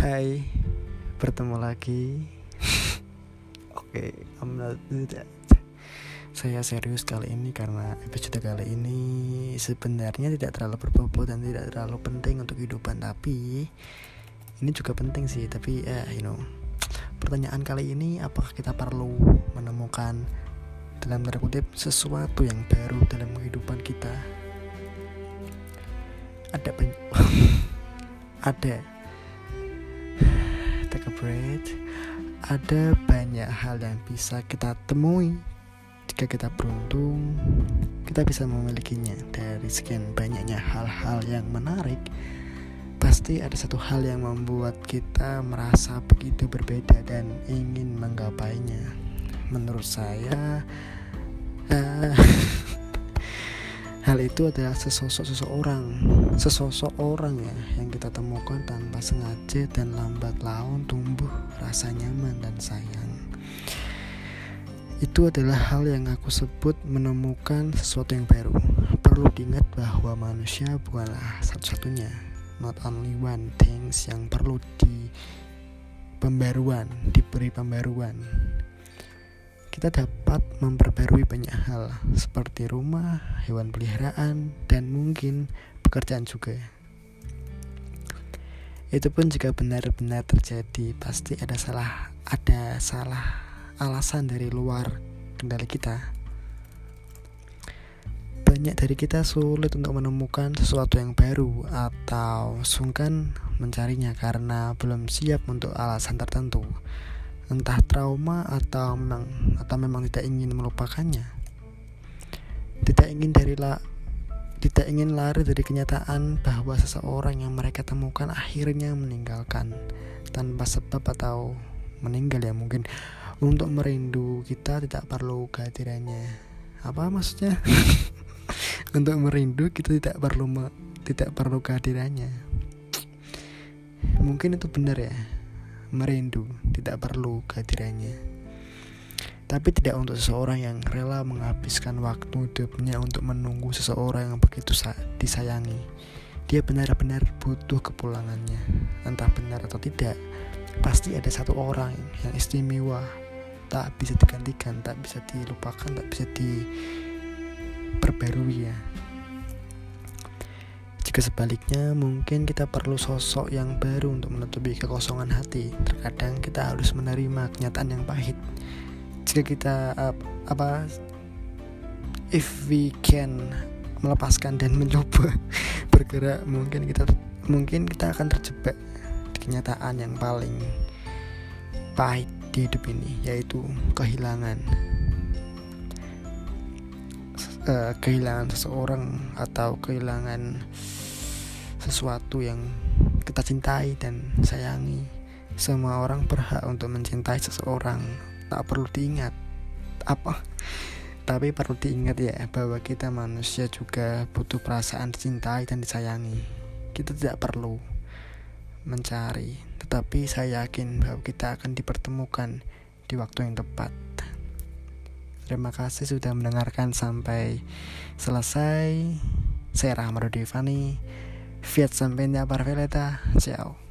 Hai, bertemu lagi. Oke, okay, Saya serius kali ini karena episode kali ini sebenarnya tidak terlalu berbobot dan tidak terlalu penting untuk kehidupan, tapi ini juga penting sih. Tapi ya, you know, pertanyaan kali ini apakah kita perlu menemukan dalam tanda kutip sesuatu yang baru dalam kehidupan kita? Ada banyak ada breath ada banyak hal yang bisa kita temui. Jika kita beruntung kita bisa memilikinya. Dari sekian banyaknya hal-hal yang menarik pasti ada satu hal yang membuat kita merasa begitu berbeda dan ingin menggapainya. Menurut saya uh, Hal itu adalah sesosok seseorang, sesosok orang ya yang kita temukan tanpa sengaja dan lambat laun tumbuh rasa nyaman dan sayang. Itu adalah hal yang aku sebut menemukan sesuatu yang baru. Perlu diingat bahwa manusia bukanlah satu-satunya, not only one things yang perlu di pembaruan, diberi pembaruan kita dapat memperbarui banyak hal seperti rumah, hewan peliharaan, dan mungkin pekerjaan juga. Itu pun jika benar-benar terjadi, pasti ada salah ada salah alasan dari luar kendali kita. Banyak dari kita sulit untuk menemukan sesuatu yang baru atau sungkan mencarinya karena belum siap untuk alasan tertentu. Entah trauma atau memang atau memang tidak ingin melupakannya. Tidak ingin dari tidak ingin lari dari kenyataan bahwa seseorang yang mereka temukan akhirnya meninggalkan tanpa sebab atau meninggal ya mungkin. Untuk merindu kita tidak perlu kehadirannya. Apa maksudnya? Untuk merindu kita tidak perlu tidak perlu kehadirannya. Mungkin itu benar ya. Merindu, tidak perlu kehadirannya. Tapi tidak untuk seseorang yang rela menghabiskan waktu hidupnya untuk menunggu seseorang yang begitu disayangi. Dia benar-benar butuh kepulangannya. Entah benar atau tidak, pasti ada satu orang yang istimewa, tak bisa digantikan, tak bisa dilupakan, tak bisa diperbarui ya. Jika sebaliknya, mungkin kita perlu sosok yang baru untuk menutupi kekosongan hati. Terkadang kita harus menerima kenyataan yang pahit. Jika kita uh, apa if we can melepaskan dan mencoba bergerak, mungkin kita mungkin kita akan terjebak di kenyataan yang paling pahit di hidup ini, yaitu kehilangan uh, kehilangan seseorang atau kehilangan sesuatu yang kita cintai dan sayangi. Semua orang berhak untuk mencintai seseorang. Tak perlu diingat apa, tapi perlu diingat ya bahwa kita manusia juga butuh perasaan dicintai dan disayangi. Kita tidak perlu mencari, tetapi saya yakin bahwa kita akan dipertemukan di waktu yang tepat. Terima kasih sudah mendengarkan sampai selesai. Saya Rahmat Devani. Fiat sampai para. Ciao.